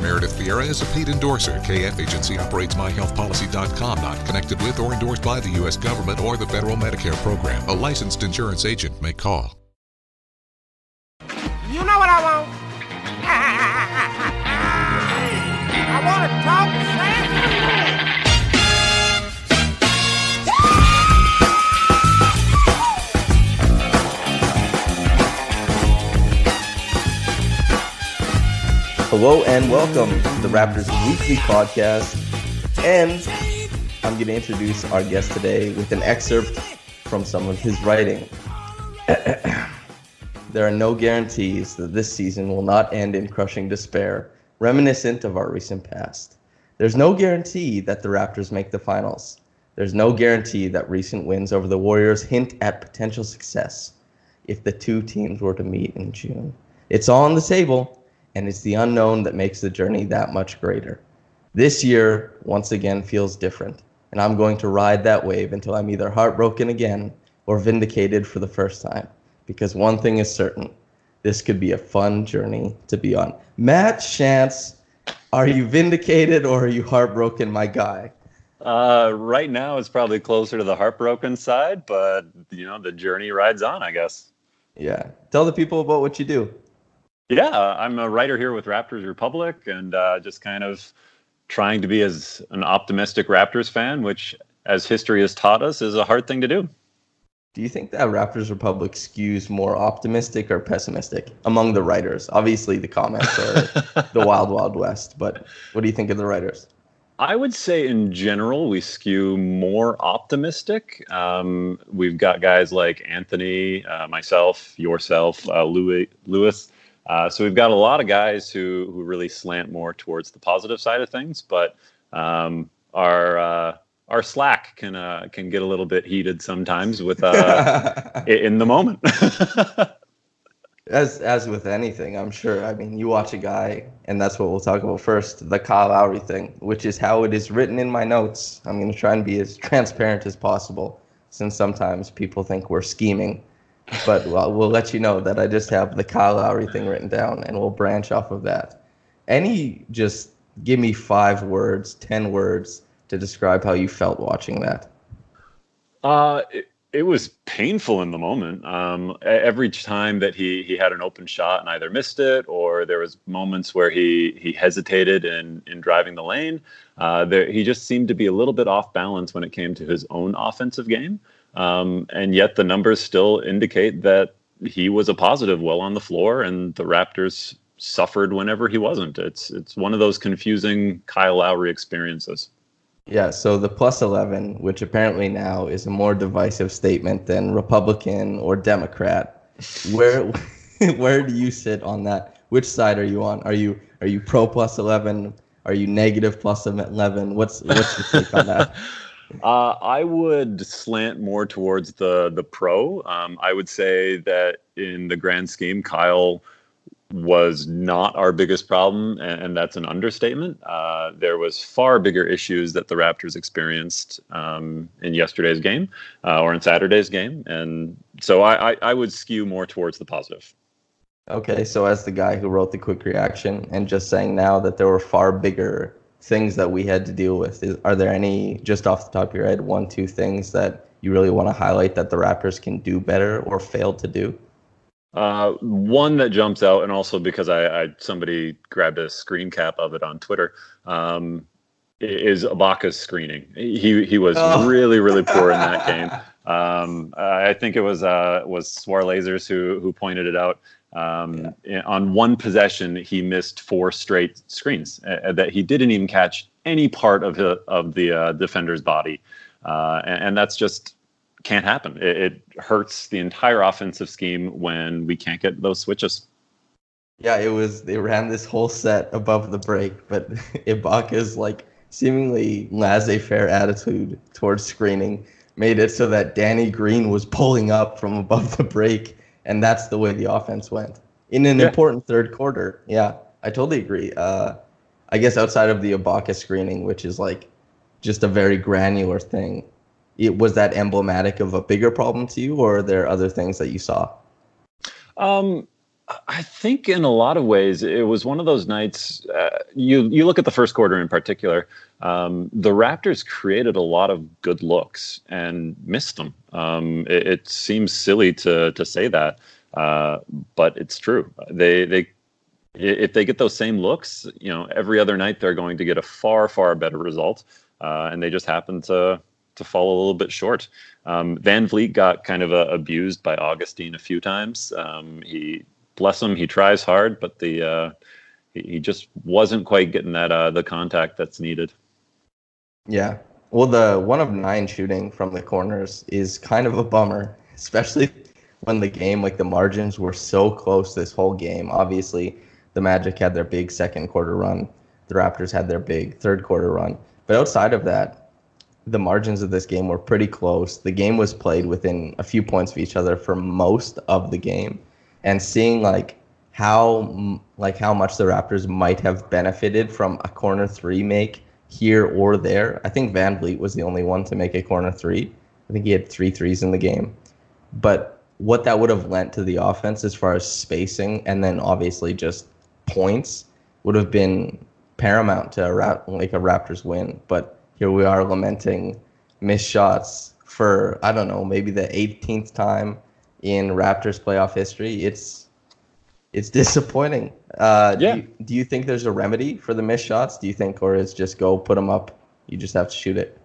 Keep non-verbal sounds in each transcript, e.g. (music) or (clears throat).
Meredith Vieira is a paid endorser. KF Agency operates myhealthpolicy.com, not connected with or endorsed by the U.S. government or the federal Medicare program. A licensed insurance agent may call. You know what I want? (laughs) I want to talk Hello and welcome to the Raptors Weekly Podcast. And I'm going to introduce our guest today with an excerpt from some of his writing. (clears throat) there are no guarantees that this season will not end in crushing despair, reminiscent of our recent past. There's no guarantee that the Raptors make the finals. There's no guarantee that recent wins over the Warriors hint at potential success if the two teams were to meet in June. It's all on the table and it's the unknown that makes the journey that much greater. This year, once again, feels different, and I'm going to ride that wave until I'm either heartbroken again or vindicated for the first time. Because one thing is certain this could be a fun journey to be on. Matt Shantz, are you vindicated or are you heartbroken, my guy? Uh, right now, it's probably closer to the heartbroken side, but you know, the journey rides on, I guess. Yeah. Tell the people about what you do. Yeah, I'm a writer here with Raptors Republic and uh, just kind of trying to be as an optimistic Raptors fan, which, as history has taught us, is a hard thing to do. Do you think that Raptors Republic skews more optimistic or pessimistic among the writers? Obviously, the comments are (laughs) the wild, wild west, but what do you think of the writers? I would say in general, we skew more optimistic. Um, we've got guys like Anthony, uh, myself, yourself, uh, Louis, Lewis uh, so we've got a lot of guys who who really slant more towards the positive side of things, but um, our uh, our slack can uh, can get a little bit heated sometimes with uh, (laughs) in the moment. (laughs) as as with anything, I'm sure. I mean, you watch a guy, and that's what we'll talk about first, the Kyle Lowry thing, which is how it is written in my notes. I'm going to try and be as transparent as possible, since sometimes people think we're scheming but we'll, we'll let you know that I just have the Kyle Lowry thing written down, and we'll branch off of that. Any, just give me five words, ten words to describe how you felt watching that. Uh, it, it was painful in the moment. Um, every time that he he had an open shot and either missed it or there was moments where he he hesitated in in driving the lane. Uh, there, he just seemed to be a little bit off balance when it came to his own offensive game. Um, and yet the numbers still indicate that he was a positive well on the floor, and the Raptors suffered whenever he wasn't. It's it's one of those confusing Kyle Lowry experiences. Yeah, so the plus 11, which apparently now is a more divisive statement than Republican or Democrat, where (laughs) where do you sit on that? Which side are you on? Are you are you pro plus eleven? Are you negative plus eleven? What's what's your take on that? (laughs) Uh, I would slant more towards the the pro. Um, I would say that in the grand scheme, Kyle was not our biggest problem, and, and that's an understatement. Uh, there was far bigger issues that the Raptors experienced um, in yesterday's game uh, or in Saturday's game, and so I, I, I would skew more towards the positive. Okay, so as the guy who wrote the quick reaction, and just saying now that there were far bigger things that we had to deal with, is, are there any just off the top of your head one two things that you really want to highlight that the Raptors can do better or fail to do? Uh, one that jumps out, and also because I, I, somebody grabbed a screen cap of it on Twitter, um, is Ibaka's screening. He he was oh. (laughs) really really poor in that game. Um, I think it was uh, was Swar Lasers who who pointed it out. Um, yeah. On one possession, he missed four straight screens uh, that he didn't even catch any part of the of the uh, defender's body, uh, and, and, that's just can't happen. It, it, hurts the entire offensive scheme when we can't get those switches. Yeah, it was. They ran this whole set above the break, but (laughs) Ibaka's like seemingly laissez-faire attitude towards screening made it so that Danny Green was pulling up from above the break, and that's the way the offense went in an yeah. important third quarter. Yeah, I totally agree. Uh, I guess outside of the Ibaka screening, which is like just a very granular thing, it, was that emblematic of a bigger problem to you, or are there other things that you saw? Um, I think in a lot of ways it was one of those nights. Uh, you you look at the first quarter in particular. Um, the Raptors created a lot of good looks and missed them. Um, it, it, seems silly to to say that, uh, but it's true. They they if they get those same looks, you know, every other night they're going to get a far far better result, uh, and they just happen to to fall a little bit short. Um, VanVleet got kind of uh, abused by Augustine a few times. Um, he, bless him, he tries hard, but the uh, he, he, just wasn't quite getting that uh, the contact that's needed. Yeah, well, the one of nine shooting from the corners is kind of a bummer, especially when the game like the margins were so close this whole game. Obviously, the Magic had their big second quarter run. The Raptors had their big third quarter run. But outside of that, the margins of this game were pretty close. The game was played within a few points of each other for most of the game, and seeing like how like how much the Raptors might have benefited from a corner three make here or there. I think VanVleet was the only one to make a corner three. I think he had three threes in the game, but what that would have lent to the offense as far as spacing and then obviously just points would have been paramount to a, like a Raptors win. But here we are lamenting missed shots for I don't know maybe the 18th time in Raptors playoff history. It's it's (laughs) disappointing. Uh, yeah. Do you, do you think there's a remedy for the missed shots? Do you think, or is just go put them up? You just have to shoot it.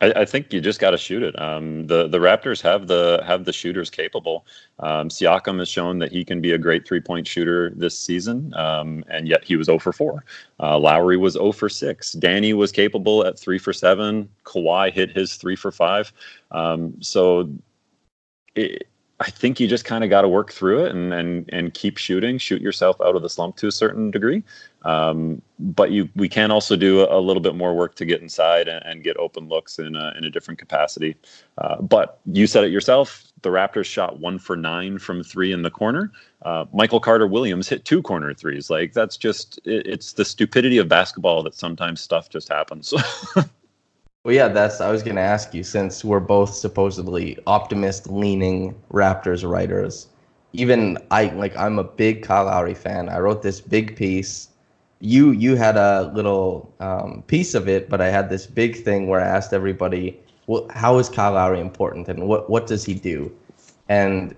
I, I think you just got to shoot it. Um, the the Raptors have the have the shooters capable. Um, Siakam has shown that he can be a great three point shooter this season, um, and yet he was 0 for 4. Uh, Lowry was 0 for 6. Danny was capable at 3 for 7. Kawhi hit his 3 for 5. Um, so it, I think you just kind of got to work through it and, and and keep shooting, shoot yourself out of the slump to a certain degree. Um, but you we can also do a, little bit more work to get inside and, and get open looks in a, in a different capacity. Uh, but you said it yourself. The Raptors shot one for nine from three in the corner. Uh, Michael Carter Williams hit two corner threes. Like that's just it, it's the stupidity of basketball that sometimes stuff just happens. (laughs) Well, yeah, that's. I was going to ask you since we're both supposedly optimist leaning Raptors writers. Even I, like, I'm a big Kyle Lowry fan. I wrote this big piece. You you had a little um, piece of it, but I had this big thing where I asked everybody, well, how is Kyle Lowry important and what what does he do? And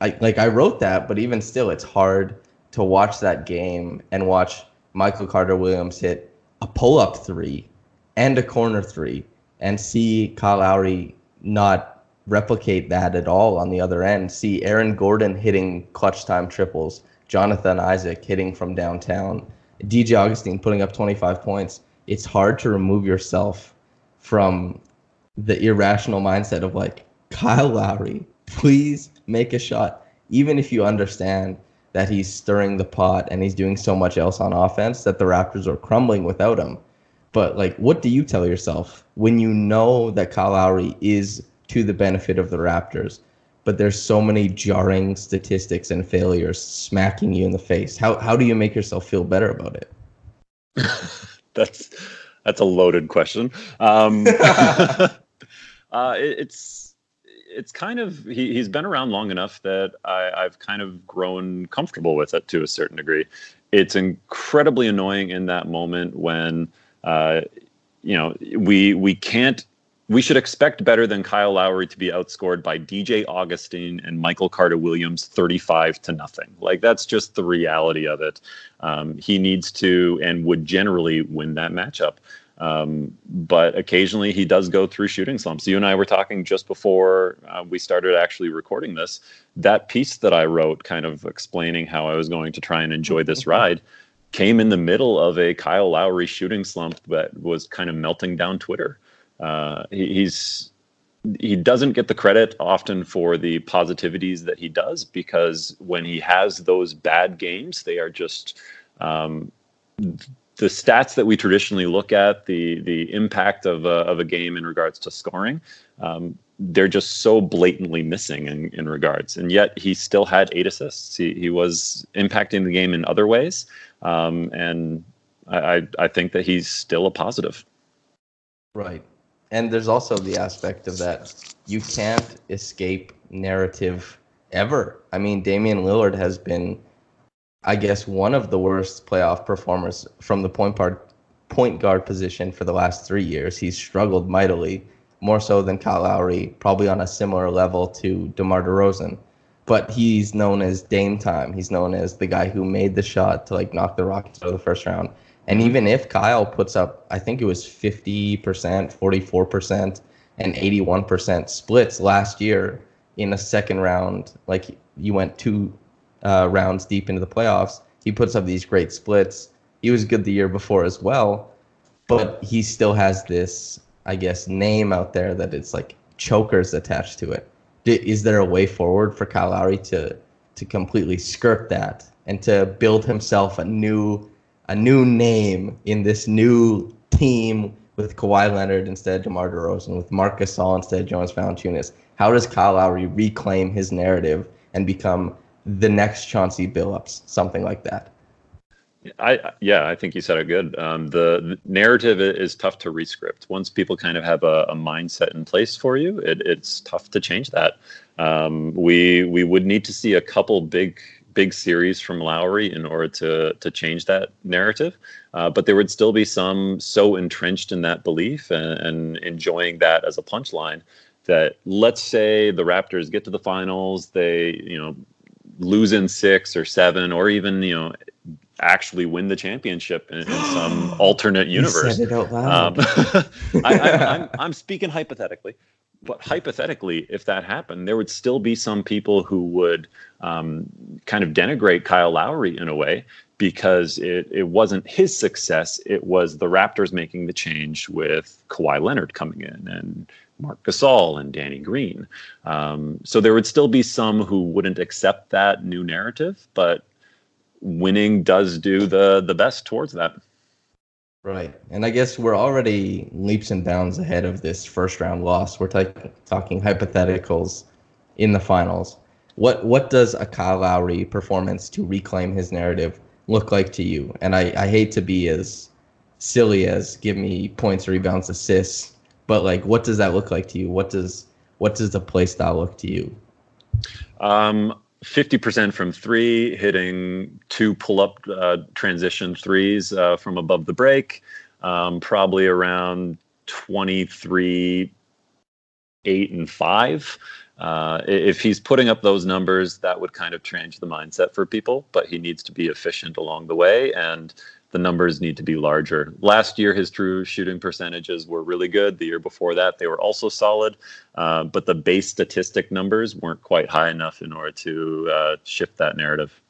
I like I wrote that, but even still, it's hard to watch that game and watch Michael Carter Williams hit a pull up three and a corner three and see Kyle Lowry not replicate that at all on the other end. See Aaron Gordon hitting clutch time triples, Jonathan Isaac hitting from downtown, DJ Augustine putting up 25 points. It's hard to remove yourself from the irrational mindset of like, Kyle Lowry, please make a shot. even if you understand that he's stirring the pot and he's doing so much else on offense that the Raptors are crumbling without him. But like, what do you tell yourself when you know that Kyle Lowry is to the benefit of the Raptors, but there's so many jarring statistics and failures smacking you in the face? How how do you make yourself feel better about it? (laughs) that's that's a loaded question. Um, (laughs) (laughs) uh, it, it's it's kind of he, he's been around long enough that I, I've kind of grown comfortable with it to a certain degree. It's incredibly annoying in that moment when uh, you know we we can't we should expect better than Kyle Lowry to be outscored by DJ Augustine and Michael Carter Williams 35 to nothing. Like that's just the reality of it. Um, he needs to and would generally win that matchup. Um, but occasionally he does go through shooting slumps. You and I were talking just before uh, we started actually recording this. That piece that I wrote, kind of explaining how I was going to try and enjoy this (laughs) ride, came in the middle of a Kyle Lowry shooting slump that was kind of melting down Twitter. Uh, he, he's he doesn't get the credit often for the positivities that he does because when he has those bad games, they are just um, the stats that we traditionally look at, the the impact of a, of a game in regards to scoring, um, they're just so blatantly missing in, in regards. And yet he still had eight assists. He, he was impacting the game in other ways. Um, and I, I think that he's still a positive. Right. And there's also the aspect of that you can't escape narrative ever. I mean, Damian Lillard has been I guess, one of the worst playoff performers from the point guard point guard position for the last three years. He's struggled mightily, more so than Kyle Lowry, probably on a similar level to DeMar DeRozan. But he's known as Dame Time. He's known as the guy who made the shot to like knock the Rockets out of the first round. And even if Kyle puts up, I think it was 50%, 44%, and 81% splits last year in a second round, like you went two uh, rounds deep into the playoffs. He puts up these great splits. He was good the year before as well, but he still has this, I guess, name out there that it's like chokers attached to it. Is there a way forward for Kyle Lowry to to completely skirt that and to build himself a new a new name in this new team with Kawhi Leonard instead of DeMar DeRozan, with Marcus Gasol instead of Jonas Valanciunas? How does Kyle Lowry reclaim his narrative and become the next Chauncey Billups, something like that. I yeah, I think you said it good. Um, the, the, narrative is tough to rescript. Once people kind of have a, a mindset in place for you, it, it's tough to change that. Um, we we would need to see a couple big big series from Lowry in order to to change that narrative. Uh, but there would still be some so entrenched in that belief and, and enjoying that as a punchline that let's say the Raptors get to the finals, they you know lose in six or seven, or even you know actually win the championship in, in some (gasps) alternate universe. You said it out loud. Um, (laughs) I, I, I'm, I'm speaking hypothetically, but hypothetically, if that happened, there would still be some people who would um, kind of denigrate Kyle Lowry in a way because it, it wasn't his success. It was the Raptors making the change with Kawhi Leonard coming in and Mark Gasol and Danny Green. Um, so there would still be some who wouldn't accept that new narrative, but winning does do the the best towards that. Right, and I guess we're already leaps and bounds ahead of this first round loss. We're t- talking hypotheticals in the finals. What what does a Kyle Lowry performance to reclaim his narrative look like to you? And I, I hate to be as silly as give me points, rebounds, assists but like what does that look like to you what does what does the play style look to you um 50% from three hitting two pull-up uh, transition threes uh, from above the break um, probably around 23 8 and 5 uh, if he's putting up those numbers, that would kind of change the mindset for people. But he needs to be efficient along the way, and the numbers need to be larger. Last year, his true shooting percentages were really good. The year before that, they were also solid, uh, but the base statistic numbers weren't quite high enough in order to uh, shift that narrative.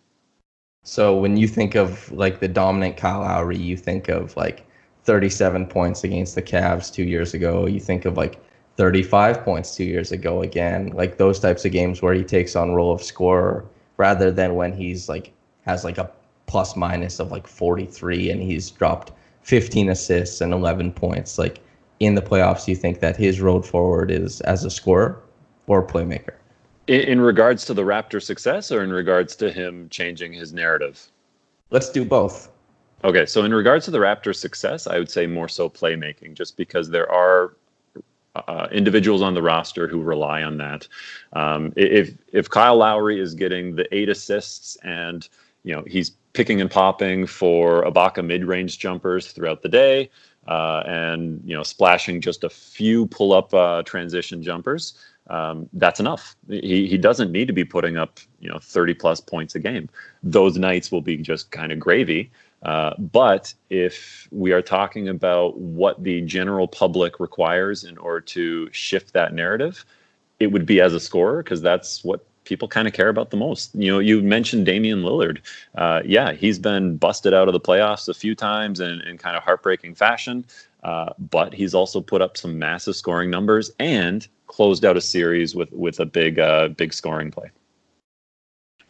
So when you think of like the dominant Kyle Lowry, you think of like 37 points against the Cavs two years ago. You think of like 35 points two years ago again. Like those types of games where he takes on role of scorer rather than when he's like has like a plus minus of like 43 and he's dropped 15 assists and 11 points. Like in the playoffs, do you think that his road forward is as a scorer or playmaker? In, in regards to the Raptor success or in regards to him changing his narrative? Let's do both. Okay, so in regards to the Raptors' success, I would say more so playmaking, just because there are uh, individuals on the roster who rely on that. Um, if if Kyle Lowry is getting the eight assists and you know he's picking and popping for Ibaka mid-range jumpers throughout the day, uh, and you know splashing just a few pull-up uh, transition jumpers, um, that's enough. He he doesn't need to be putting up you know 30 plus points a game. Those nights will be just kind of gravy. Uh, but if we are talking about what the general public requires in order to shift that narrative, it would be as a scorer because that's what people kind of care about the most. You know, you mentioned Damian Lillard. Uh, yeah, he's been busted out of the playoffs a few times in, in kind of heartbreaking fashion, uh, but he's also put up some massive scoring numbers and closed out a series with with a big uh, big scoring play.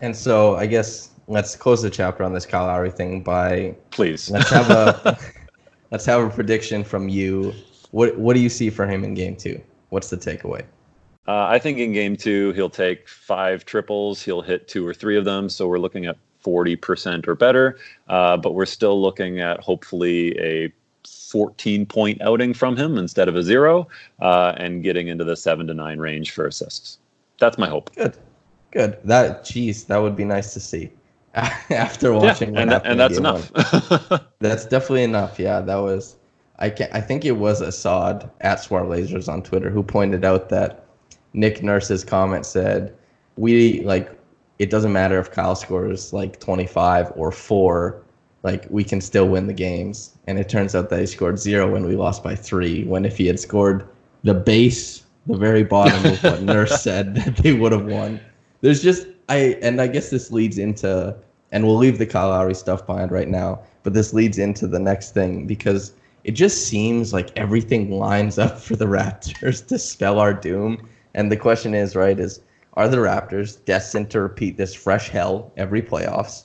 And so I guess let's close the chapter on this Kyle Lowry thing by please let's have a (laughs) let's have a prediction from you. What what do you see for him in game two? What's the takeaway? Uh, I think in game two he'll take five triples. He'll hit two or three of them. So we're looking at forty percent or better. Uh, but we're still looking at hopefully a 14 point outing from him instead of a zero, uh, and getting into the seven to nine range for assists. That's my hope. Good, good. That geez, that would be nice to see. (laughs) after watching yeah, and, and that's enough. (laughs) that's definitely enough. Yeah, that was. I can I think it was Assad at Smart Lasers on Twitter who pointed out that Nick Nurse's comment said, "We like it doesn't matter if Kyle scores like 25 or four, like we can still win the games." And it turns out that he scored zero when we lost by three. When if he had scored the base, the very bottom of what (laughs) Nurse said, (laughs) they would have won. There's just I and I guess this leads into and we'll leave the Kyle Lowry stuff behind right now, but this leads into the next thing because it just seems like everything lines up for the (laughs) Raptors to spell our doom. And the question is, right, is are the Raptors destined to repeat this fresh hell every playoffs?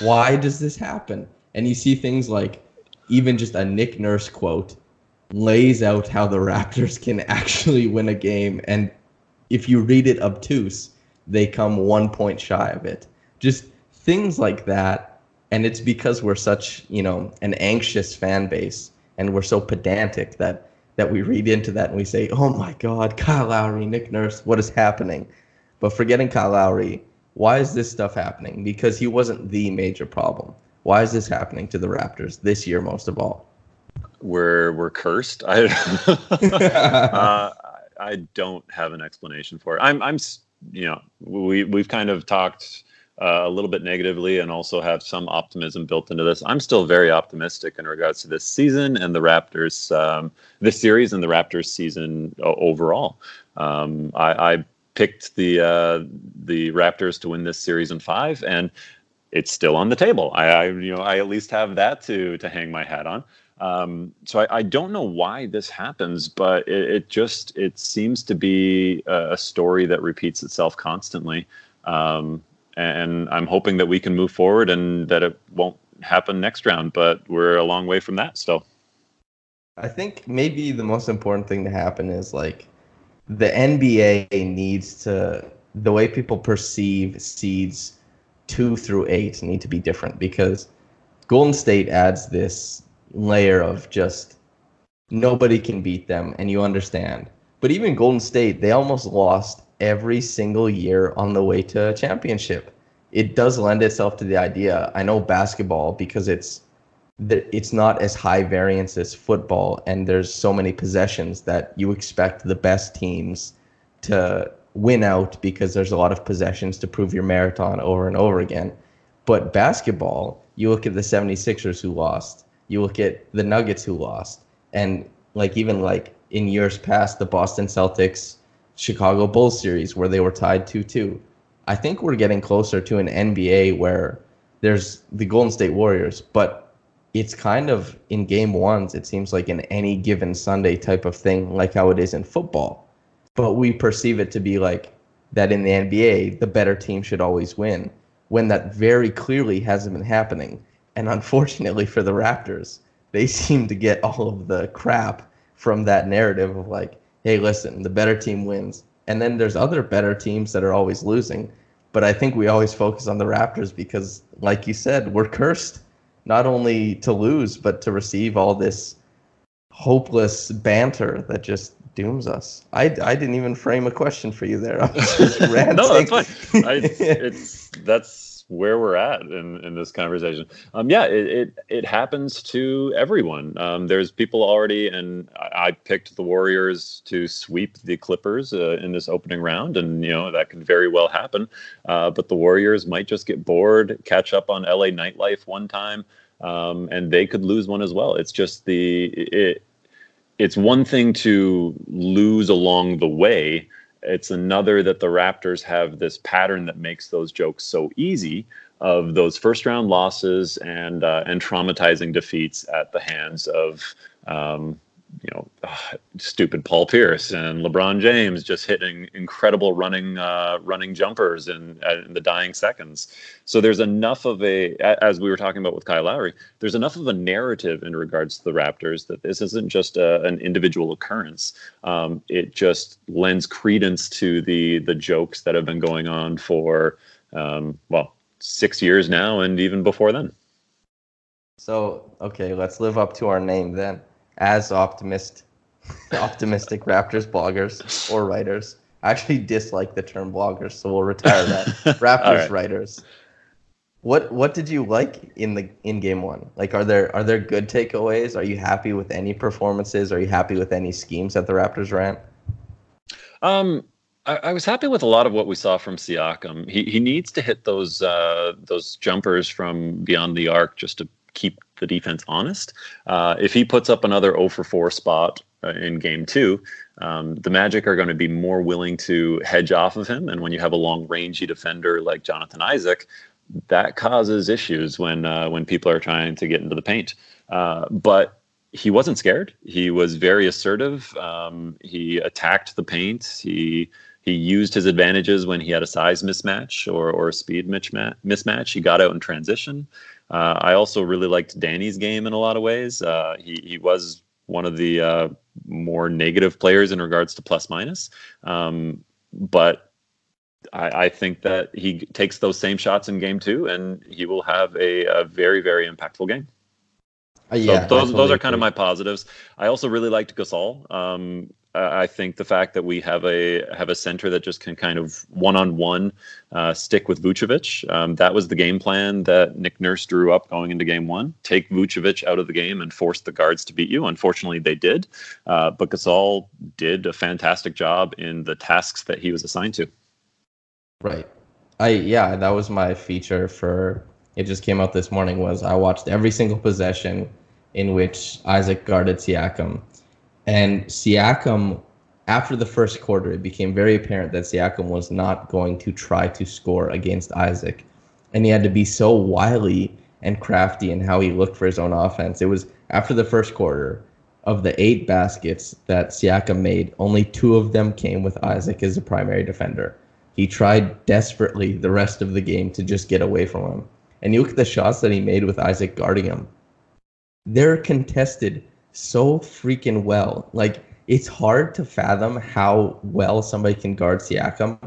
(laughs) Why does this happen? And you see things like even just a Nick Nurse quote lays out how the Raptors (laughs) can actually win a game. And if you read it obtuse, they come one point shy of it. Just things like that. And it's because we're such, you know, an anxious fan base and we're so pedantic that that we read into that and we say, "Oh my God, Kyle Lowry, Nick Nurse, what is happening?" But forgetting Kyle Lowry, why is this stuff happening? Because he wasn't the major problem. Why is this happening to the Raptors this year, most of all? We're we're cursed. I (laughs) uh, I don't have an explanation for it. I'm I'm you know we we've kind of talked uh, a little bit negatively and also have some optimism built into this. I'm still very optimistic in regards to this season and the Raptors, um, this series and the Raptors season uh, overall. Um, I, I, picked the uh, the Raptors to win this series in five, and it's still on the table. I, I you know I at least have that to to hang my hat on. Um, so I, I, don't know why this happens, but it, it just it seems to be a, a, story that repeats itself constantly. Um, and I'm hoping that we can move forward and that it won't happen next round. But we're a long way from that still. I think maybe the most important thing to happen is like the NBA needs to the way people perceive seeds two through eight need to be different because Golden State adds this layer of just nobody can beat them and you understand. But even Golden State, they almost lost every single year on the way to a championship. It does lend itself to the idea. I know basketball because it's it's not as high variance as football and there's so many possessions that you expect the best teams to win out because there's a lot of possessions to prove your marathon over and over again. But basketball, you look at the 76ers who lost you look at the Nuggets who lost, and like even like in years past, the Boston Celtics, Chicago Bulls series where they were tied two two. I think we're getting closer to an NBA where there's the Golden State Warriors, but it's kind of in game ones, it seems like an any given Sunday type of thing, like how it is in football. But we perceive it to be like that in the NBA, the better team should always win, when that very clearly hasn't been happening. And unfortunately for the Raptors, they (laughs) seem to get all of the crap from that narrative of like, hey, listen, the better team wins. And then there's other better teams that are always losing. But I think we always focus on the Raptors because, like you said, we're cursed not only to lose, but to receive all this hopeless banter that just dooms us. I, I didn't even frame a question for you there. (laughs) I was just ranting. (laughs) no, that's fine. I, it's that's where we're at in, in this conversation. Um, yeah, it, it, it happens to everyone. Um, there's people already, and I, picked the Warriors to sweep the Clippers uh, in this opening round, and you know that could very well happen. Uh, but the Warriors might just get bored, catch up on LA nightlife one time, um, and they could lose one as well. It's just the it, it's one thing to lose along the way it's another that the Raptors have this pattern that makes those jokes so easy of those first round losses and uh, and traumatizing defeats at the hands of um, you know, uh, (sighs) stupid Paul Pierce and LeBron James just hitting incredible running uh, running jumpers in, uh, in the dying seconds. So there's enough of a, as we were talking about with Kyle Lowry, there's enough of a narrative in regards to the Raptors that this isn't just a, an individual occurrence. Um, it just lends credence to the the jokes that have been going on for um, well six years now and even before then. So okay, let's live up to our name then as optimist, optimistic Raptors bloggers or writers. I actually dislike the term bloggers, so we'll retire that. (laughs) Raptors right. writers. What what did you like in the in game one? Like, are there are there good takeaways? Are you happy with any performances? Are you happy with any schemes that the Raptors ran? Um, I, I was happy with a lot of what we saw from Siakam. He he needs to hit those uh, those jumpers from beyond the arc just to keep the defense honest. Uh, if he puts up another 0 for 4 spot uh, in game two, um, the Magic are going to be more willing to hedge off of him. And when you have a long rangy defender like Jonathan Isaac, that causes issues when uh, when people are trying to get into the paint. Uh, but he wasn't scared. He was very assertive. Um, he attacked the paint. He he used his advantages when he had a size mismatch or, or a speed mismatch. He got out in transition. Uh, I also really liked Danny's game in a lot of ways. Uh, he he was one of the uh, more negative players in regards to plus minus, um, but I, I, think that he takes those same shots in game two, and he will have a, a very very impactful game. Uh, yeah, so those those are kind of my positives. I also really liked Gasol. Um, I think the fact that we have a have a center that just can kind of one on one stick with Vucevic. Um, that was the game plan that Nick Nurse drew up going into game one. Take Vucevic out of the game and force the guards to beat you. Unfortunately, they did, uh, but Gasol did a fantastic job in the tasks that he was assigned to. Right. I yeah, that was my feature for. It just came out this morning. Was I watched every single possession in which Isaac guarded Siakam and Siakam, after the first quarter, it became very apparent that Siakam was not going to try to score against Isaac. And he had to be so wily and crafty in how he looked for his own offense. It was after the first quarter of the eight baskets that Siakam made, only two of them came with Isaac as a primary defender. He tried desperately the rest of the game to just get away from him. And you look at the shots that he made with Isaac guarding him. They're contested so freaking well. Like it's hard to fathom how well somebody can guard Siakam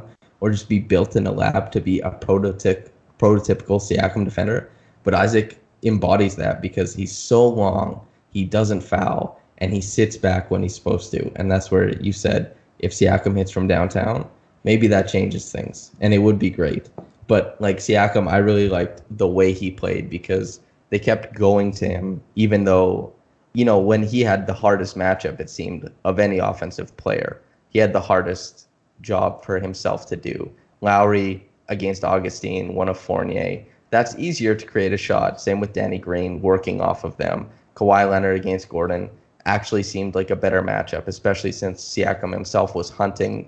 or just be built in a lab to be a prototyp prototypical Siakam defender. But Isaac embodies that because he's so long, he doesn't foul, and he sits back when he's supposed to. And that's where you said if Siakam hits from downtown, maybe that changes things. And it would be great. But like Siakam, I really liked the way he played because they kept going to him, even though you know, when he had the hardest matchup, it seemed, of any offensive player, he had the hardest job for himself to do. Lowry against Augustine, one of Fournier. That's easier to create a shot. Same with Danny Green, working off of them. Kawhi Leonard against Gordon actually seemed like a better matchup, especially since Siakam himself was hunting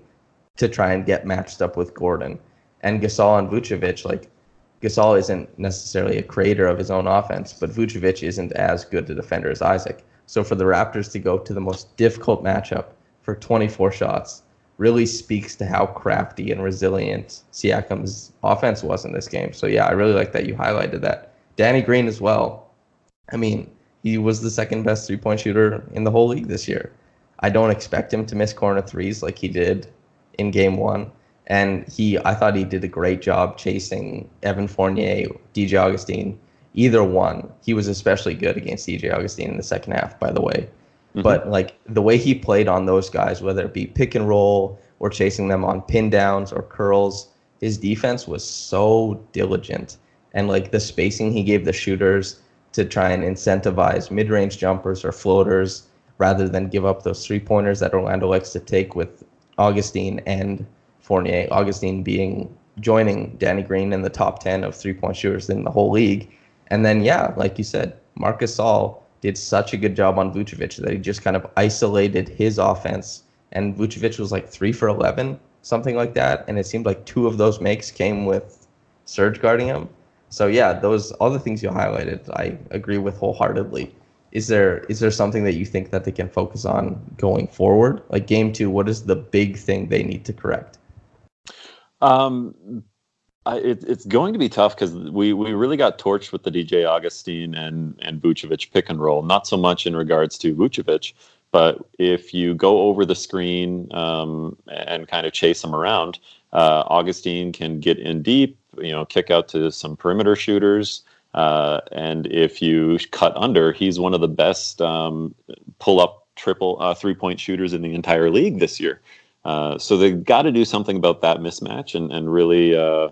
to try and get matched up with Gordon. And Gasol and Vucevic, like Gasol isn't necessarily a creator of his own offense, but Vucevic isn't as good a defender as Isaac. So for the Raptors to go to the most difficult matchup for 24 shots really speaks to how crafty and resilient Siakam's offense was in this game. So yeah, I really like that you highlighted that. Danny Green as well. I mean, he was the second best three point shooter in the whole league this year. I don't expect him to miss corner threes like he did in game one. And he, I thought he did a great job chasing Evan Fournier, DJ Augustine, either one. He was especially good against DJ Augustine in the second half, by the way. Mm-hmm. But like the way he played on those guys, whether it be pick and roll or chasing them on pin downs or curls, his defense was so diligent. And like the spacing he gave the shooters to try and incentivize mid range jumpers or floaters rather than give up those three pointers that Orlando likes to take with Augustine and Fournier. Augustine being joining Danny Green in the top 10 of three point shooters in the whole league. And then, yeah, like you said, Marcus Gasol did such a good job on Vucevic that he just kind of isolated his offense. And Vucevic was like three for 11, something like that. And it seemed like two of those makes came with Serge guarding him. So yeah, those all the things you highlighted, I agree with wholeheartedly. Is there is there something that you think that they can focus on going forward? Like game two, what is the big thing they need to correct? Um, I, it, it's going to be tough because we, we really got torched with the DJ Augustin and and Vucevic pick and roll. Not so much in regards to Vucevic, but if you go over the screen um, and kind of chase them around, uh, Augustin can get in deep. You know, kick out to some perimeter shooters. Uh, and if you cut under, he's one of the best um, pull up triple uh, three point shooters in the entire league this year. Uh, so they've got to do something about that mismatch and and really uh,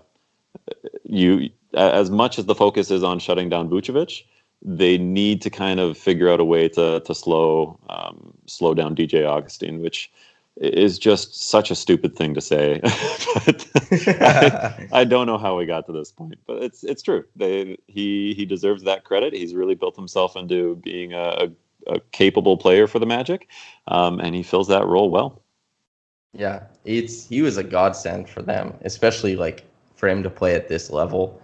you as much as the focus is on shutting down Vucevic, they need to kind of figure out a way to to slow um, slow down DJ Augustine, which is just such a stupid thing to say. (laughs) but (laughs) I, I, don't know how we got to this point, but it's it's true. They he he deserves that credit. He's really built himself into being a, a, a capable player for the Magic, um, and he fills that role well. Yeah, it's he was a godsend for them, especially like for him to play at this level.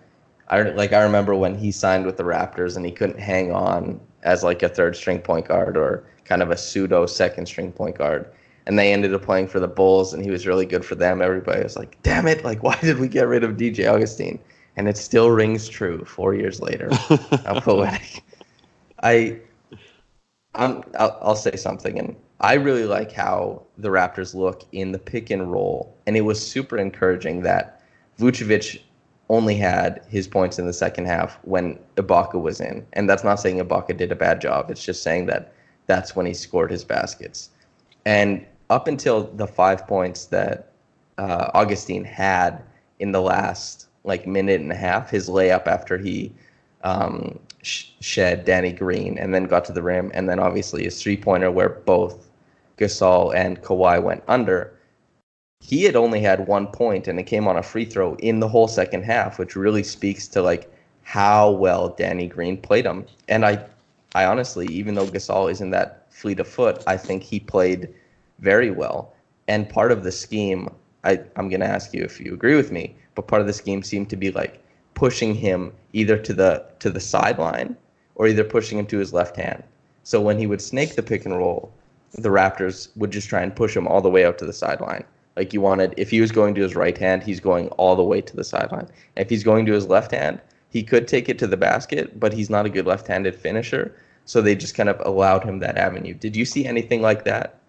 I like I remember when he signed with the Raptors and he couldn't hang on as like a third string point guard or kind of a pseudo second string point guard. And they ended up playing for the Bulls and he was really good for them. Everybody was like, "Damn it, like (laughs) why did we get rid of DJ Augustine?" And it still rings true 4 years later. (laughs) How poetic. I I'm, I'll, I'll say something and I really like how the Raptors look in the pick and roll and it was super encouraging that Vucevic only had his points in the second half when Ibaka was in. And that's not saying Ibaka did a bad job. It's just saying that that's when he scored his baskets. And up until the five points that uh, Augustin had in the last like minute and a half, his layup after he um, sh- shed Danny Green and then got to the rim, and then obviously his three pointer where both Gasol and Kawhi went under he had only had one point and it came on a free throw in the whole second half, which really speaks to like how well Danny Green played him. And I I honestly, even though Gasol isn't that fleet of foot, I think he played very well. And part of the scheme, I, I'm gonna ask you if you agree with me, but part of the scheme seemed to be like pushing him either to the to the sideline or either pushing him to his left hand. So when he would snake the pick and roll, the Raptors would just try and push him all the way out to the sideline. Like you wanted, if he was going to his right hand, he's going all the way to the sideline. If he's going to his left hand, he could take it to the basket, but he's not a good left-handed finisher. So they just kind of allowed him that avenue. Did you see anything like that?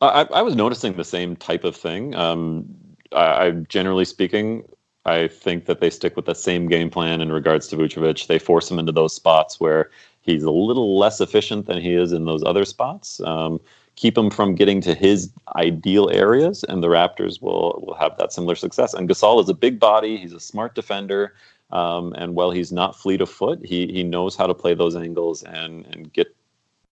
I, I was noticing the same type of thing. Um, I, I, generally speaking, I think that they stick with the same game plan in regards to Vucevic. They force him into those spots where he's a little less efficient than he is in those other spots. Um, keep him from getting to his ideal areas, and the Raptors will will have that similar success. And Gasol is a big body; he's a smart defender, um, and while he's not fleet of foot, he he knows how to play those angles and and get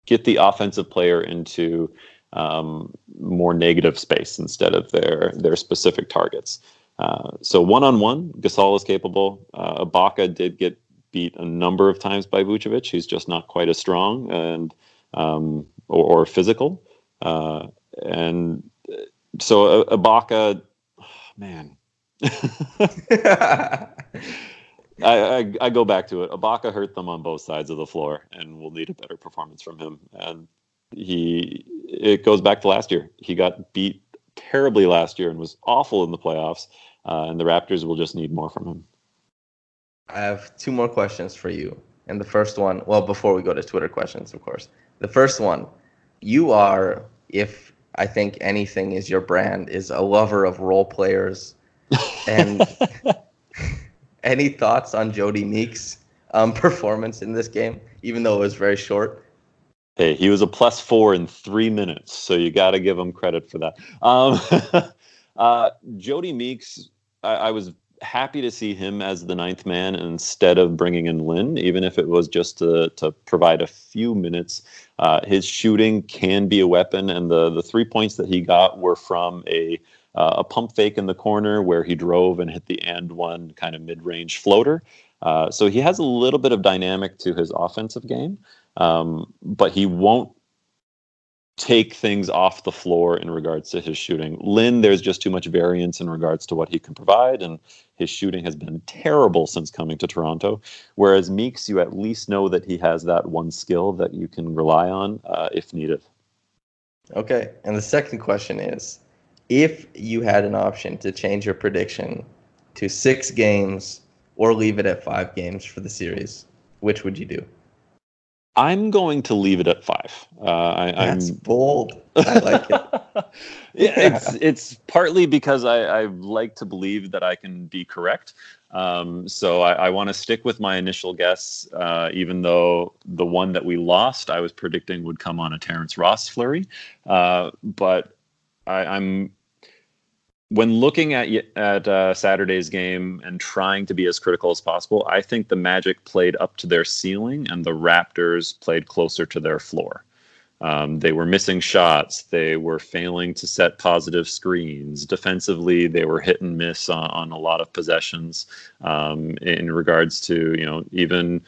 get the offensive player into um, more negative space instead of their their specific targets. Uh, so one on one, Gasol is capable. Uh, Ibaka did get beat a number of times by Vucevic. He's just not quite as strong and um, or, or, physical. Uh, and so uh, Ibaka, man, (laughs) I, I, I go back to it. Ibaka hurt them on both sides of the floor, and we'll need a better performance from him. And he, it goes back to last year. He got beat terribly last year and was awful in the playoffs. Uh, and the Raptors will just need more from him. I have two more questions for you. And the first one, well, before we go to Twitter questions, of course. The first one, you are, if I think anything is your brand, is a lover of role players. And (laughs) any thoughts on Jodie Meeks' um, performance in this game, even though it was very short? Hey, he was a plus four in three minutes, so you got to give him credit for that. Um, (laughs) uh, Jodie Meeks, I, I was happy to see him as the ninth man instead of bringing in Lin, even if it was just to, to provide a few minutes. Uh, his shooting can be a weapon, and the, the three points that he got were from a uh, a pump fake in the corner where he drove and hit the and one kind of mid range floater. Uh, so he has a little bit of dynamic to his offensive game, um, but he won't take things off the floor in regards to his shooting. Lin, there's just too much variance in regards to what he can provide, and his shooting has been terrible since coming to Toronto. Whereas Meeks, you at least know that he has that one skill that you can rely on uh, if needed. Okay, and the second question is if you had an option to change your prediction to six games or leave it at five games for the series, which would you do? I'm going to leave it at five. Uh, I, That's I'm, bold. I like it. (laughs) yeah, it's it's partly because I, I like to believe that I can be correct. Um, so I, I want to stick with my initial guess, uh, even though the one that we lost, I was predicting would come on a Terrence Ross flurry. Uh, but I, I'm when looking at at uh, Saturday's game and trying to be as critical as possible, I think the Magic played up to their ceiling and the Raptors played closer to their floor. Um, they were missing shots. They were failing to set positive screens. Defensively, they were hit and miss on, on a lot of possessions. Um, in regards to you know even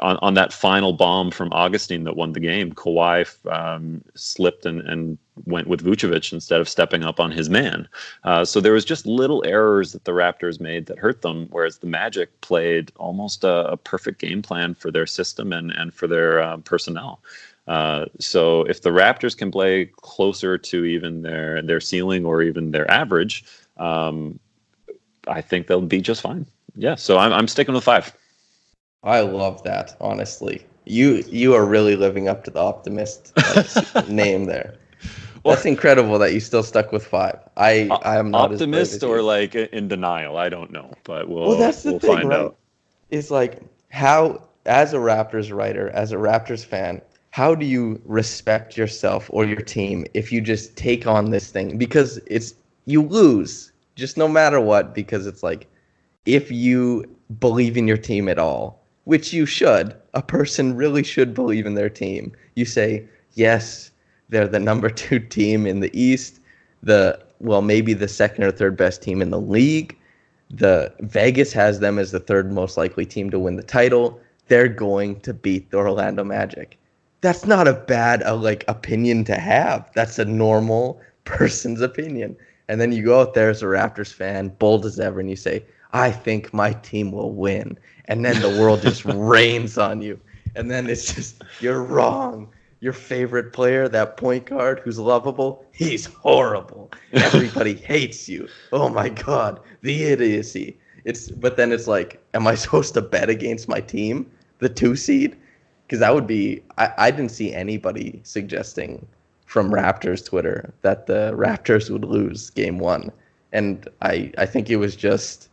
on, on that final bomb from Augustin that won the game, Kawhi um, slipped and, and went with Vucevic instead of stepping up on his man. Uh, so there was just little errors that the Raptors made that hurt them, whereas the Magic played almost a, a perfect game plan for their system and, and for their uh, personnel. Uh, so if the Raptors can play closer to even their their ceiling or even their average, um, I think they'll be just fine. Yeah, so I'm I'm sticking with five. I love that. Honestly, you you are really living up to the optimist like, (laughs) name there. Well, That's incredible that you still stuck with five. I I am not optimist or like in denial. I don't know, but we'll well that's the we'll thing, right? Out. It's like how as a Raptors writer, as a Raptors fan, how do you respect yourself or your team if you just take on this thing because it's you lose just no matter what because it's like if you believe in your team at all which you should. A person really should believe in their team. You say, yes, they're the number (laughs) two team in the East, the well, maybe the second or third best team in the league. The Vegas has them as the third most likely team to win the title. They're going to beat the Orlando Magic. That's not a bad uh, like opinion to have. That's a normal (laughs) person's opinion. And then you go out there as a Raptors fan, bold as ever, and you say, I think my team will win. And then the world just (laughs) rains on you. And then it's just, you're wrong. Your favorite player, that point guard who's lovable, he's horrible. Everybody (laughs) hates you. Oh my God, the idiocy. It's, but then it's like, am I supposed to bet against my team, the two seed? Because that would be, I, I didn't see anybody suggesting from Raptors Twitter that the Raptors would lose game one. And I, I think it was just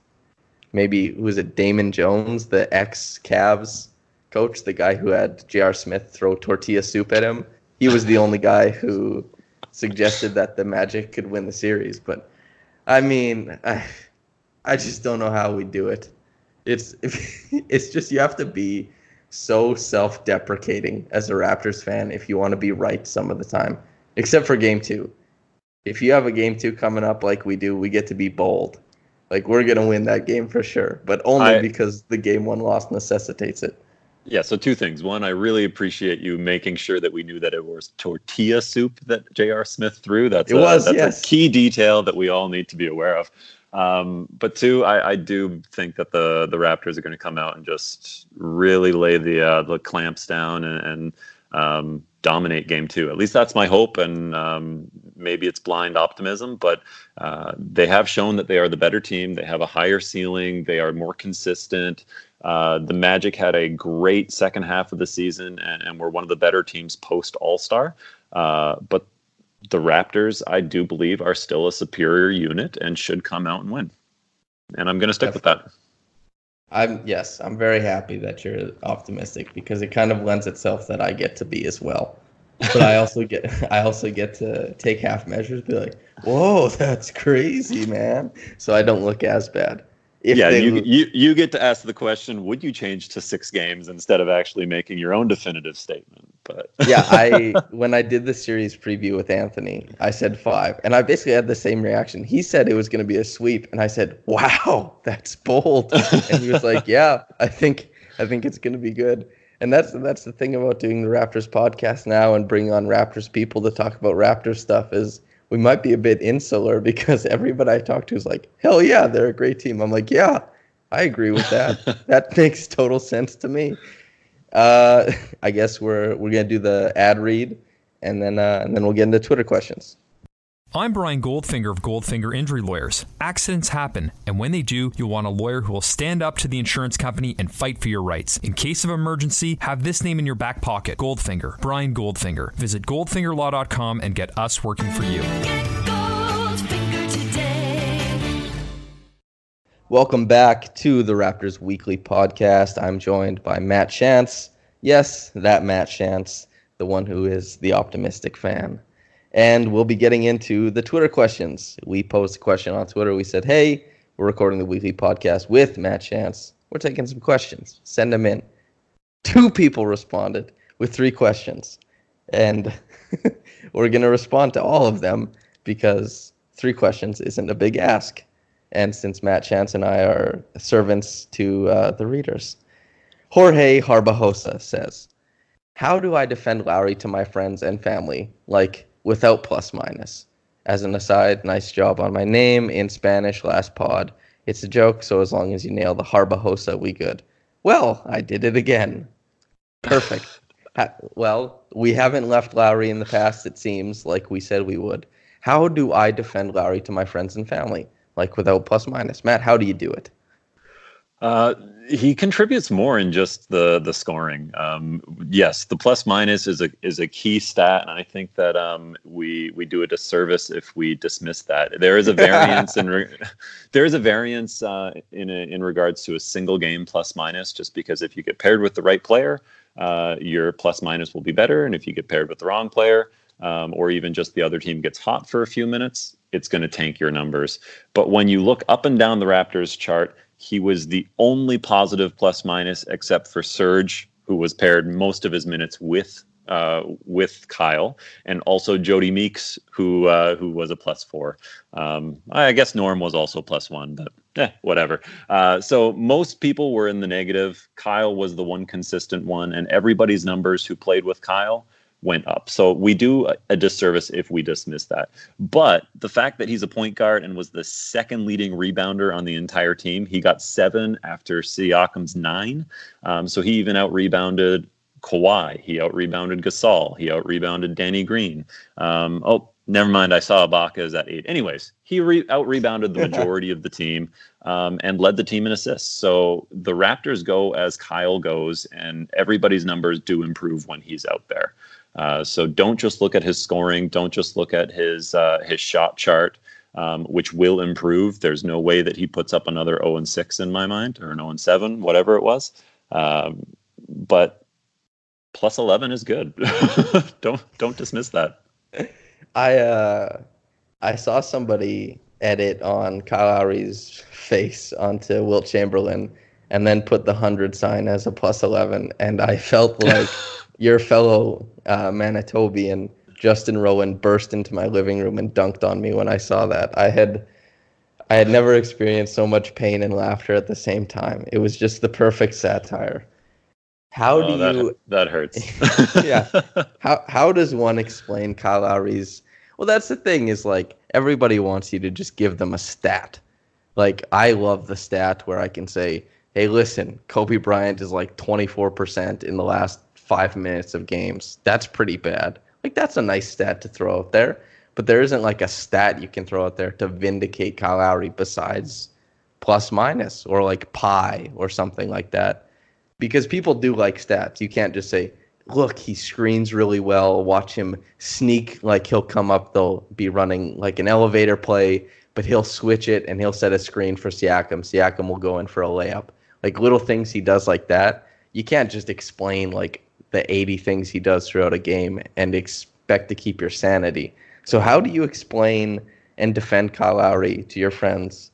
maybe was it Damon Jones, the ex Cavs coach, the guy who had J.R. Smith throw tortilla soup at him. He was the only guy who suggested that the Magic could win the series. But I mean, I, I just don't know how we do it. It's (laughs) it's just you have to be so self-deprecating as a Raptors fan if you want to be right some of the time, except for game two. If you have a game two coming up like we do, we get to be bold like we're gonna win that game for sure, but only I, because the game one loss necessitates it. Yeah, so two things. One, I really appreciate you making sure that we knew that it was tortilla soup that J.R. Smith threw. That's it a, was that's yes. a key detail that we all need to be aware of. Um, but two, I, I, do think that the the Raptors are going to come out and just really lay the uh, the clamps down and, and um, dominate game two. At least that's my hope, and um, maybe it's blind optimism, but uh, they have shown that they are the better team. They have a higher ceiling. They are more consistent. Uh, the Magic had a great second half of the season and, and were one of the better teams post All Star. Uh, but the Raptors, I do believe, are still a superior unit and should come out and win. And I'm going to stick Definitely. with that. I'm yes, I'm very happy that you're optimistic because it kind of lends itself that I get to be as well. But I also get (laughs) I also get to take half measures, be like, "Whoa, (laughs) that's crazy, man!" So I don't look as bad. If yeah, you, you you get to ask the question: Would you change to six games instead of actually making your own definitive statement? But (laughs) yeah, I when I did the series preview with Anthony, I said five, and I basically had the same reaction. He said it was going to be a sweep, and I said, "Wow, (laughs) that's bold." and he was (laughs) like, "Yeah, I think I think it's going to be good." And that's that's the thing about doing the Raptors podcast now and bringing on Raptors people to talk about Raptors stuff is we might be a bit insular because everybody I talk to is like, hell yeah, they're a great team. I'm like, yeah, I agree with that. that makes total sense to me. Uh, (laughs) I guess we're we're gonna do the ad read, and then uh, and then we'll get into Twitter questions. I'm Brian Goldfinger of Goldfinger Injury Lawyers. Accidents happen, and when they do, you'll want a lawyer who will stand up to the insurance company and fight for your rights. In case of emergency, have this name in your back pocket Goldfinger, Brian Goldfinger. Visit goldfingerlaw.com and get us working for you. Welcome back to the Raptors Weekly Podcast. I'm joined by Matt Chance. Yes, that Matt Chance, the one who is the optimistic fan and we'll be getting into the Twitter questions. We posed a question on Twitter. We said, hey, we're recording the weekly podcast with Matt Chance. We're taking some questions. Send them in. Two people responded with three questions. And (laughs) we're going to respond to all of them because three questions isn't a big ask. And since Matt Chance and I are servants to uh, the readers, Jorge Garbajosa says, How do I defend Lowry to my friends and family? Like, without plus minus. As an aside, nice job on my name in Spanish last pod. It's a joke, so as long as you nail the Garbajosa, we good. Well, I did it again. Perfect. (laughs) well, we haven't left Lowry in the past, it seems, like we said we would. How do I defend Lowry to my friends and family? Like without plus minus? Matt, how do you do it? Uh, he contributes more in just the the scoring. Um, yes, the plus minus is a is a key stat, and I think that um, we we do a disservice if we dismiss that. There is a variance in re- (laughs) there is a variance uh, in a, in regards to a single game plus minus, just because if you get paired with the right player, uh, your plus minus will be better, and if you get paired with the wrong player, um, or even just the other team gets hot for a few minutes, it's going to tank your numbers. But when you look up and down the Raptors chart he was the only positive plus minus except for Serge, who was paired most of his minutes with uh, with Kyle, and also Jodie Meeks, who uh, who was a plus four. Um, I guess Norm was also plus one, but eh, whatever. Uh, so most people were in the negative. Kyle was the one consistent one, and everybody's numbers who played with Kyle went up. So we do a, disservice if we dismiss that. But the fact that he's a point guard and was the second leading rebounder on the entire team, he got seven after Siakam's nine. Um, so he even out rebounded Kawhi. He out rebounded Gasol. He out rebounded Danny Green. Um, oh, never mind. I saw Ibaka is at eight. Anyways, he re- out rebounded the majority of the team um, and led the team in assists. So the Raptors go as Kyle goes, and everybody's numbers do improve when he's out there. Uh, so don't just look at his scoring. Don't just look at his uh, his shot chart, um, which will improve. There's no way that he puts up another 0 and 6 in my mind, or an 0 and 7, whatever it was. Um, but plus 11 is good. (laughs) don't don't dismiss that. I uh, I saw somebody edit on Kyle Lowry's face onto Wilt Chamberlain and then put the hundred sign as a plus 11, and I felt (laughs) like your fellow uh, Manitobian Justin Rowan burst into my living room and dunked on me when I saw that. I had I had never experienced so much pain and laughter at the same time. It was just the perfect satire. How oh, do that, you that hurts? (laughs) yeah. How how does one explain Kyle Lowry's Well, that's the thing is like everybody wants you to just give them a stat. Like I love the stat where I can say, "Hey, listen, Kobe Bryant is like 24% in the last 5 minutes of games. That's pretty bad." Like that's a nice stat to throw out there, but there isn't like a stat you can throw out there to vindicate Kyle Lowry besides plus minus or like PIE or something like that. Because people do like stats. You can't just say, look, he screens really well. Watch him sneak, like he'll come up, they'll be running like an elevator play, but he'll switch it and he'll set a screen for Siakam. Siakam will go in for a layup. Like little things he does like that. You can't just explain like the 80 things he does throughout a game and expect to keep your sanity. So, how do you explain and defend Kyle Lowry to your friends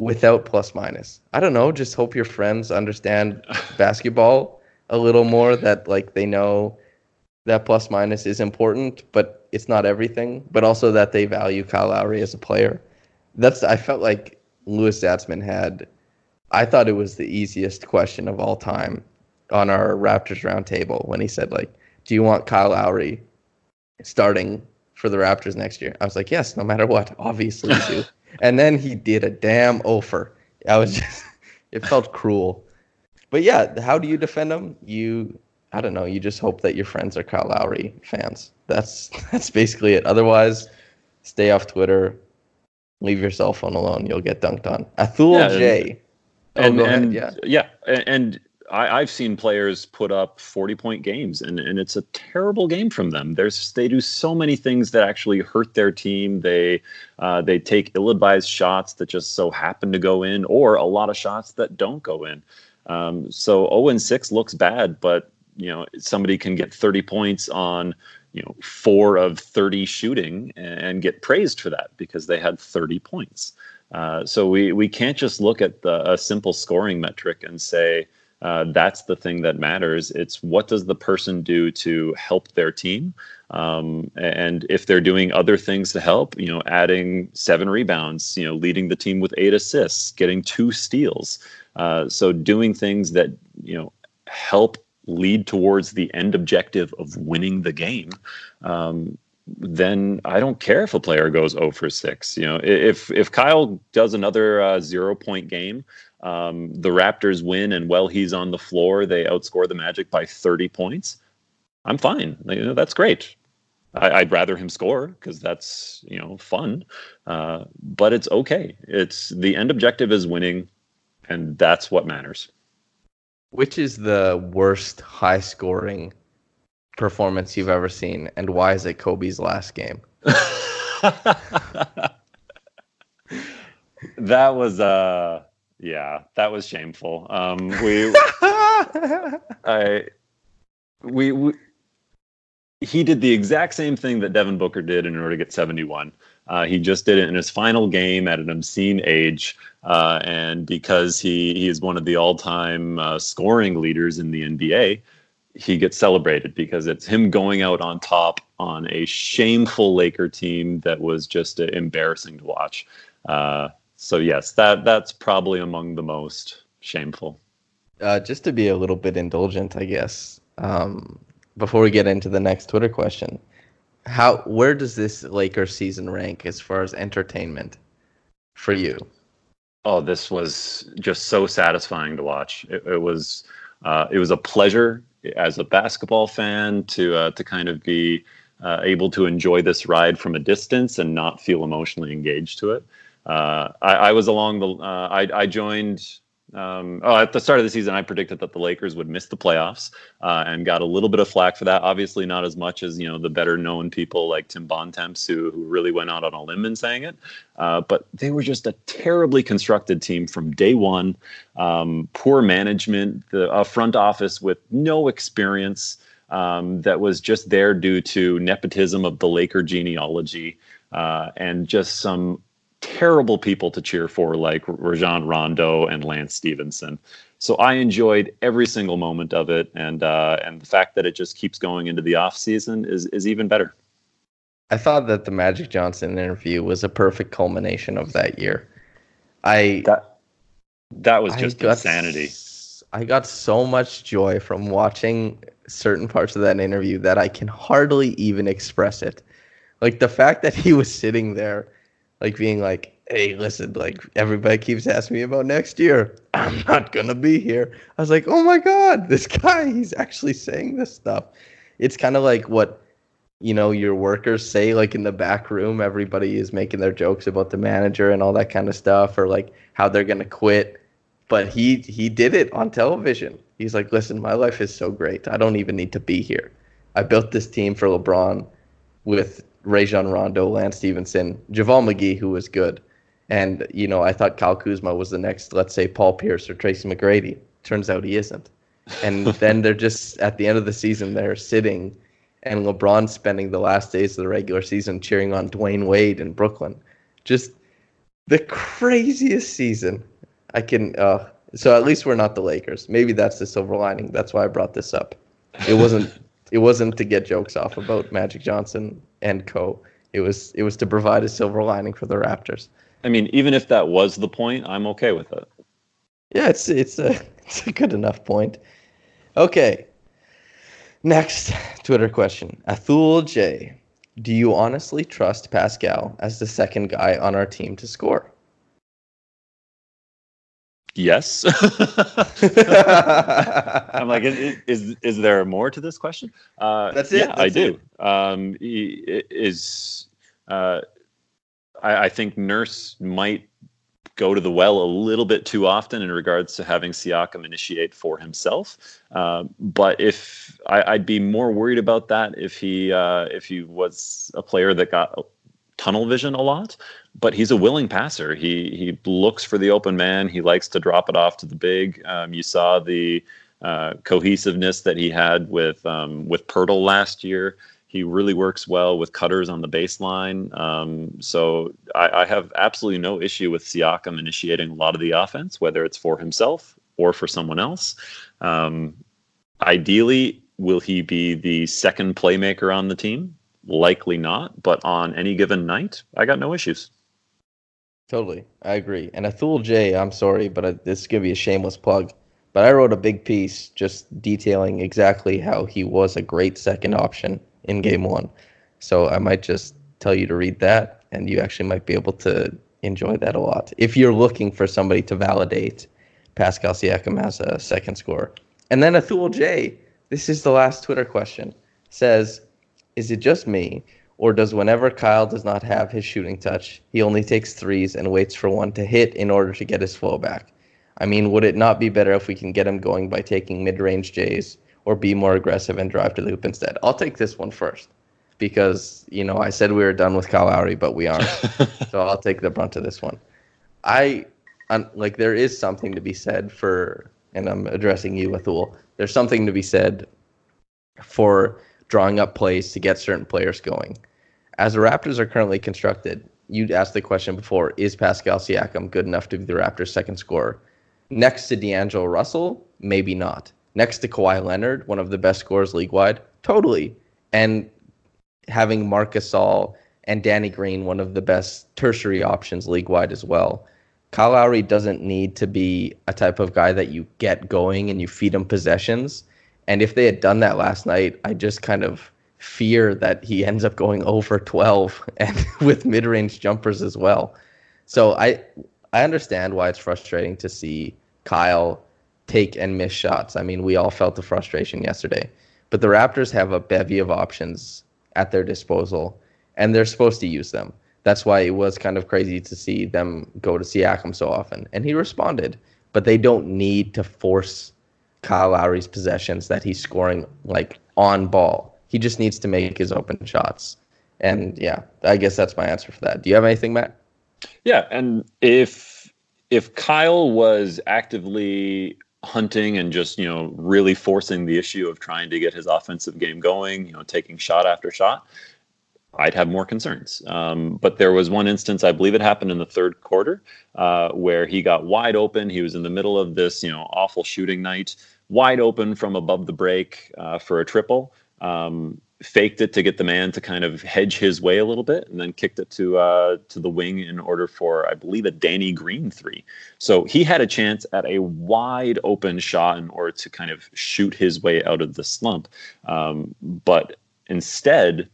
without plus minus? I don't know. Just hope your friends understand (laughs) basketball a little more, that like they know that plus minus is important, but it's not everything, but also that they value Kyle Lowry as a player. That's, I felt like Louis Zatzman had, I thought it was the easiest question of all time on our Raptors roundtable when he said like, "Do you want Kyle Lowry starting for the Raptors next year?" I was like, "Yes, no matter what, obviously you do." (laughs) and then he did a damn offer. I was just, it felt cruel. But yeah, how do you defend him? You, I don't know. You just hope that your friends are Kyle Lowry fans. That's (laughs) that's basically it. Otherwise, stay off Twitter. Leave your cell phone alone. You'll get dunked on. Athul Yeah, J. Oh, and, go and ahead. Yeah. yeah, and I, I've seen players put up forty point games, and, and it's a terrible game from them. There's they do so many things that actually hurt their team. They uh, they take ill advised shots that just so happen to go in, or a lot of shots that don't go in. Um, so zero and six looks bad, but you know somebody can get thirty points on you know four of 30 shooting and get praised for that because they had 30 points uh, so we we can't just look at the, a simple scoring metric and say uh, that's the thing that matters. It's what does the person do to help their team? Um, and if they're doing other things to help you know adding seven rebounds you know leading the team with eight assists getting two steals uh, so doing things that you know help lead towards the end objective of winning the game, um, then I don't care if a player goes 0 for 6. You know, if if Kyle does another uh, zero point game, um, the Raptors win, and while he's on the floor, they outscore the Magic by 30 points. I'm fine. You know, that's great. I, would rather him score because that's you know fun, uh, but it's okay. It's the end objective is winning, and that's what matters. Which is the worst high scoring performance you've ever seen, and why is it Kobe's last game? (laughs) that was uh yeah, that was shameful. Um we (laughs) I we, we he did the exact same thing that Devin Booker did in order to get 71. Uh, he just did it in his final game at an obscene age, uh, and because he he is one of the all-time uh, scoring leaders in the NBA, he gets celebrated because it's him going out on top on a shameful Laker team that was just uh, embarrassing to watch. Uh, so yes, that that's probably among the most shameful. Uh, just to be a little bit indulgent, I guess. Um, before we get into the next Twitter question, how where does this Lakers season rank as far as entertainment for you? Oh, this was just so satisfying to watch. It, it was uh, it was a pleasure as a basketball fan to uh, to kind of be uh, able to enjoy this ride from a distance and not feel emotionally engaged to it. Uh, I, I, was along the uh, I, I joined um, oh, at the start of the season, I predicted that the Lakers would miss the playoffs uh, and got a little bit of flack for that. Obviously, not as much as you know the better known people like Tim Bontemps, who who really went out on a limb in saying it. Uh, but they were just a terribly constructed team from day one. Um, poor management, the a front office with no experience um, that was just there due to nepotism of the Laker genealogy uh, and just some terrible people to cheer for, like Rajon Rondo and Lance Stephenson. So I enjoyed every single moment of it, and uh, and the fact that it just keeps going into the off season is is even better. I thought that the Magic Johnson interview was a perfect culmination of that year. I that that was just I insanity. I got so much joy from watching certain parts of that interview that I can hardly even express it. Like the fact that he was sitting there like being like, "Hey, listen, like everybody keeps asking me about next year. I'm not gonna be here." I was like, "Oh my god, this (laughs) guy, he's actually saying this stuff." It's kind of like what you know your workers say like in the back room everybody is making their jokes about the manager and all that kind of stuff or like how they're going to quit but he he did it on television he's like listen my life is so great i don't even need to be here i built this team for lebron with Rajon Rondo, Lance Stephenson, JaVale McGee, who was good. And, you know, I thought Kyle Kuzma was the next, let's say, Paul Pierce or Tracy McGrady. Turns out he isn't. And (laughs) then they're just, at the end of the season, they're sitting and LeBron spending the last days of the regular season cheering on Dwyane Wade in Brooklyn. Just the craziest season. I can, uh, so at least we're not the Lakers. Maybe that's the silver lining. That's why I brought this up. It wasn't it wasn't to get jokes off about Magic Johnson and co. It was it was to provide a silver lining for the Raptors. I mean, even if that was the point, I'm okay with it. Yeah, it's it's a (laughs) it's a good enough point. Okay. Next Twitter question. Athul J. Do you honestly trust Pascal as the second guy on our team to score? Yes. (laughs) I'm like, is, is, is there more to this question? Uh, That's it. Yeah, That's I do. Um, is uh, I, I, think Nurse might go to the well a little bit too often in regards to having Siakam initiate for himself. Uh, but if I, would be more worried about that if he uh, if he was a player that got tunnel vision a lot but he's a willing passer. He he looks for the open man. He likes to drop it off to the big. Um, you saw the uh, cohesiveness that he had with um, with Poeltl last year. He really works well with cutters on the baseline. Um, so I, I, have absolutely no issue with Siakam initiating a lot of the offense, whether it's for himself or for someone else. Um, ideally, will he be the second playmaker on the team? Likely not, but on any given night, I got no issues. Totally, I agree. And Athul J, I'm sorry, but I, this is gonna be a shameless plug. But I wrote a big piece just detailing exactly how he was a great second option in Game One. So I might just tell you to read that, and you actually might be able to enjoy that a lot if you're looking for somebody to validate Pascal Siakam as a second scorer. And then Athul J, this is the last Twitter question, says, "Is it just me?" Or does whenever Kyle does not have his shooting touch, he only takes threes and waits for one to hit in order to get his flow back? I mean, would it not be better if we can get him going by taking mid range Jays or be more aggressive and drive to the hoop instead? I'll take this one first because, you know, I said we were done with Kyle Lowry, but we aren't. (laughs) so I'll take the brunt of this one. I, like, there is something to be said for, and I'm addressing you, Athul, there's something to be said for drawing up plays to get certain players going as the Raptors are currently constructed, you'd asked the question before: Is Pascal Siakam good enough to be the Raptors' second scorer? Next to D'Angelo Russell, maybe not. Next to Kawhi Leonard, one of the best scorers league wide, totally. And having Marc Gasol and Danny Green, one of the best tertiary options league wide as well. Kyle Lowry doesn't need to be a type of guy that you get going and you feed him possessions. And if they had done that last night, I just kind of fear that he ends up going (laughs) over 12 and (laughs) with mid-range jumpers as well. So I I understand why it's frustrating to see Kyle take and miss shots. I mean, we all felt the frustration yesterday. But the Raptors have a bevy of options at their disposal and they're supposed to use them. That's why it was kind of crazy to see them go to Siakam so often. And he responded, but they don't need to force Kyle Lowry's possessions that he's scoring like on ball he just needs to make his open shots. And yeah, I guess that's my answer for that. Do you have anything, Matt? Yeah, and if if Kyle was actively hunting and just you know really forcing the issue of trying to get his offensive game going, you know, taking shot after shot, I'd have more concerns. Um, but there was one instance, I believe it happened in the third quarter, uh, where he got wide open. He was in the middle of this, you know, awful shooting night, wide open from above the break uh, for a triple um, faked it to get the man to kind of hedge his way a little bit, and then kicked it to uh, to the wing in order for, I believe, a Danny Green three. So he had a chance at a wide open shot in order to kind of shoot his way out of the slump, um, but instead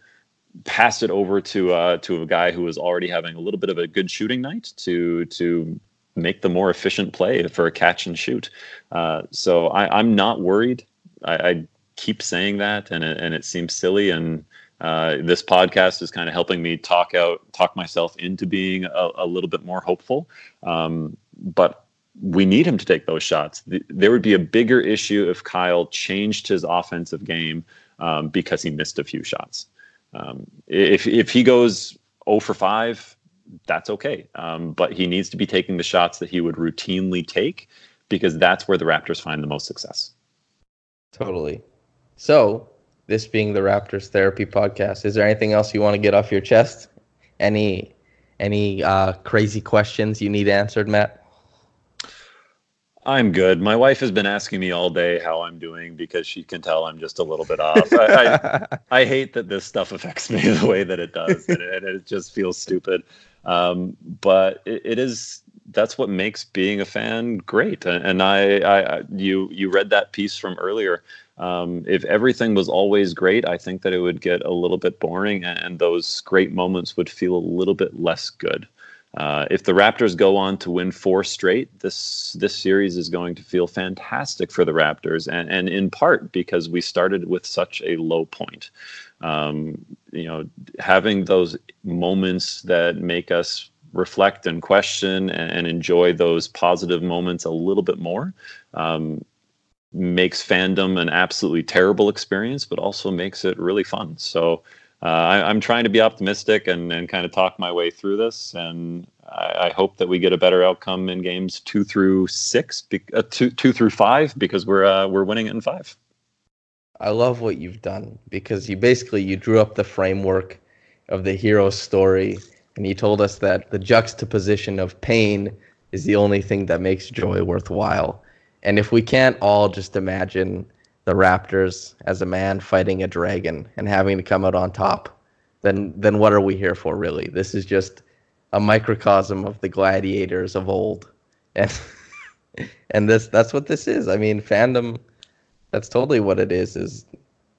pass it over to uh, to a guy who was already having a little bit of a good shooting night to to make the more efficient play for a catch and shoot. Uh, so I, am not worried. I, I, keep saying that, and it, and it seems silly. And uh, this podcast is kind of helping me talk out, talk myself into being a, a little bit more hopeful. Um, but we need him to take those shots. There would be a bigger issue if Kyle changed his offensive game um, because he missed a few shots. Um, if if he goes 0 for 5, that's okay. Um, but he needs to be taking the shots that he would routinely take because that's where the Raptors find the most success. Totally. So, this being the Raptors therapy podcast, is there anything else you want to get off your chest? Any any uh, crazy questions you need answered, Matt? I'm good. My wife has been asking me all day how I'm doing because she can tell I'm just a little bit off. I, I, (laughs) I hate that this stuff affects me (laughs) the way that it does, and it, it just feels stupid. Um, but it, it is that's what makes being a fan great. And I, I, you, you read that piece from earlier. Um, if everything was always great, I think that it would get a little bit boring, and those great moments would feel a little bit less good. Uh, if the Raptors go on to win four straight, this this series is going to feel fantastic for the Raptors, and, and in part because we started with such a low point. Um, you know, having those moments that make us reflect and question and, and enjoy those positive moments a little bit more um, makes fandom an absolutely terrible experience, but also makes it really fun. So uh, I, am trying to be optimistic and, and kind of talk my way through this. And I, I hope that we get a better outcome in games two through six, be, uh, two, two through five, because we're uh, we're winning it in five. I love what you've done because you basically you drew up the framework of the hero story, and you told us that the juxtaposition of pain is the only thing that makes joy worthwhile. And if we can't all just imagine the Raptors as a man fighting a dragon and having to come out on top, then then what are we here for really? This is just a microcosm of the gladiators of old. And (laughs) and this that's what this is. I mean, fandom that's totally what it is is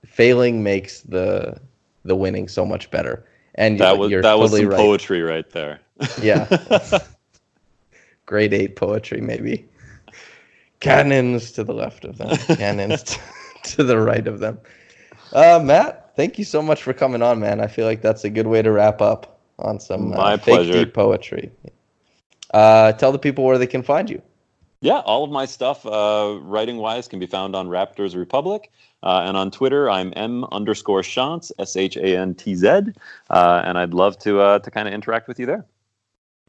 failing makes the the winning so much better. And that was that totally was some right. poetry right there. yeah. (laughs) Grade 8 poetry maybe. Cannons to the left of them. (laughs) Cannons to, (laughs) to the right of them. Uh, Matt, thank you so much for coming on, man. I feel like that's a good way to wrap up on some uh, My fake deep poetry. Uh, tell the people where they can find you. Yeah, all of my stuff, uh, writing wise, can be found on Raptors Republic. Uh, and on Twitter, I'm M underscore Shantz, S H A N T Z. Uh, and I'd love to uh, to kind of interact with you there.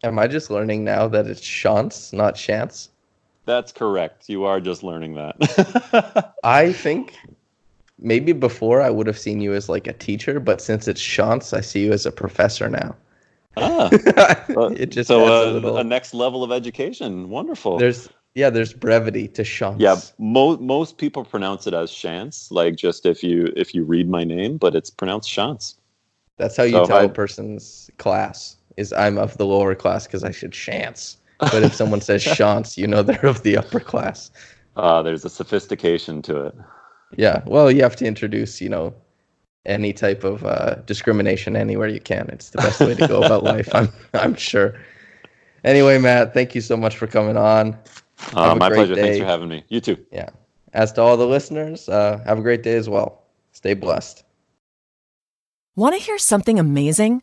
Am I just learning now that it's Shantz, not Chance? That's correct. You are just learning that. (laughs) I think maybe before I would have seen you as like a teacher, but since it's Shantz, I see you as a professor now. Ah, (laughs) it just so uh, a, little... a, next level of education. Wonderful. There's yeah, there's brevity to Shantz. Yeah, most most people pronounce it as Chance, like just if you if you read my name, but it's pronounced Shantz. That's how you so tell I... a person's class is I'm of the lower class because I should chance. But if someone says (laughs) Shantz, you know they're of the upper class. Uh, there's a sophistication to it. Yeah. Well, you have to introduce, you know, any type of uh, discrimination anywhere you can. It's the best way to go about life. I'm (laughs) I'm sure. Anyway, Matt, thank you so much for coming on. Uh, my pleasure. Day. Thanks for having me. You too. Yeah. As to all the listeners, uh, have a great day as well. Stay blessed. Want to hear something amazing?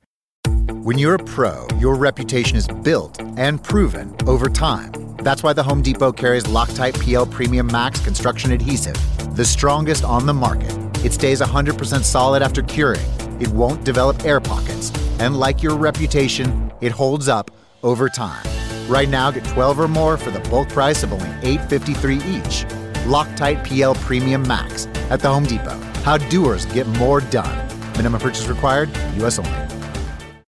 When you're a pro, your reputation is built and proven over time. That's why the Home Depot carries Loctite PL Premium Max Construction Adhesive, the strongest on the market. It stays 100% solid after curing, it won't develop air pockets, and like your reputation, it holds up over time. Right now, get 12 or more for the bulk price of only $8.53 each. Loctite PL Premium Max at the Home Depot. How doers get more done. Minimum purchase required, U.S. only.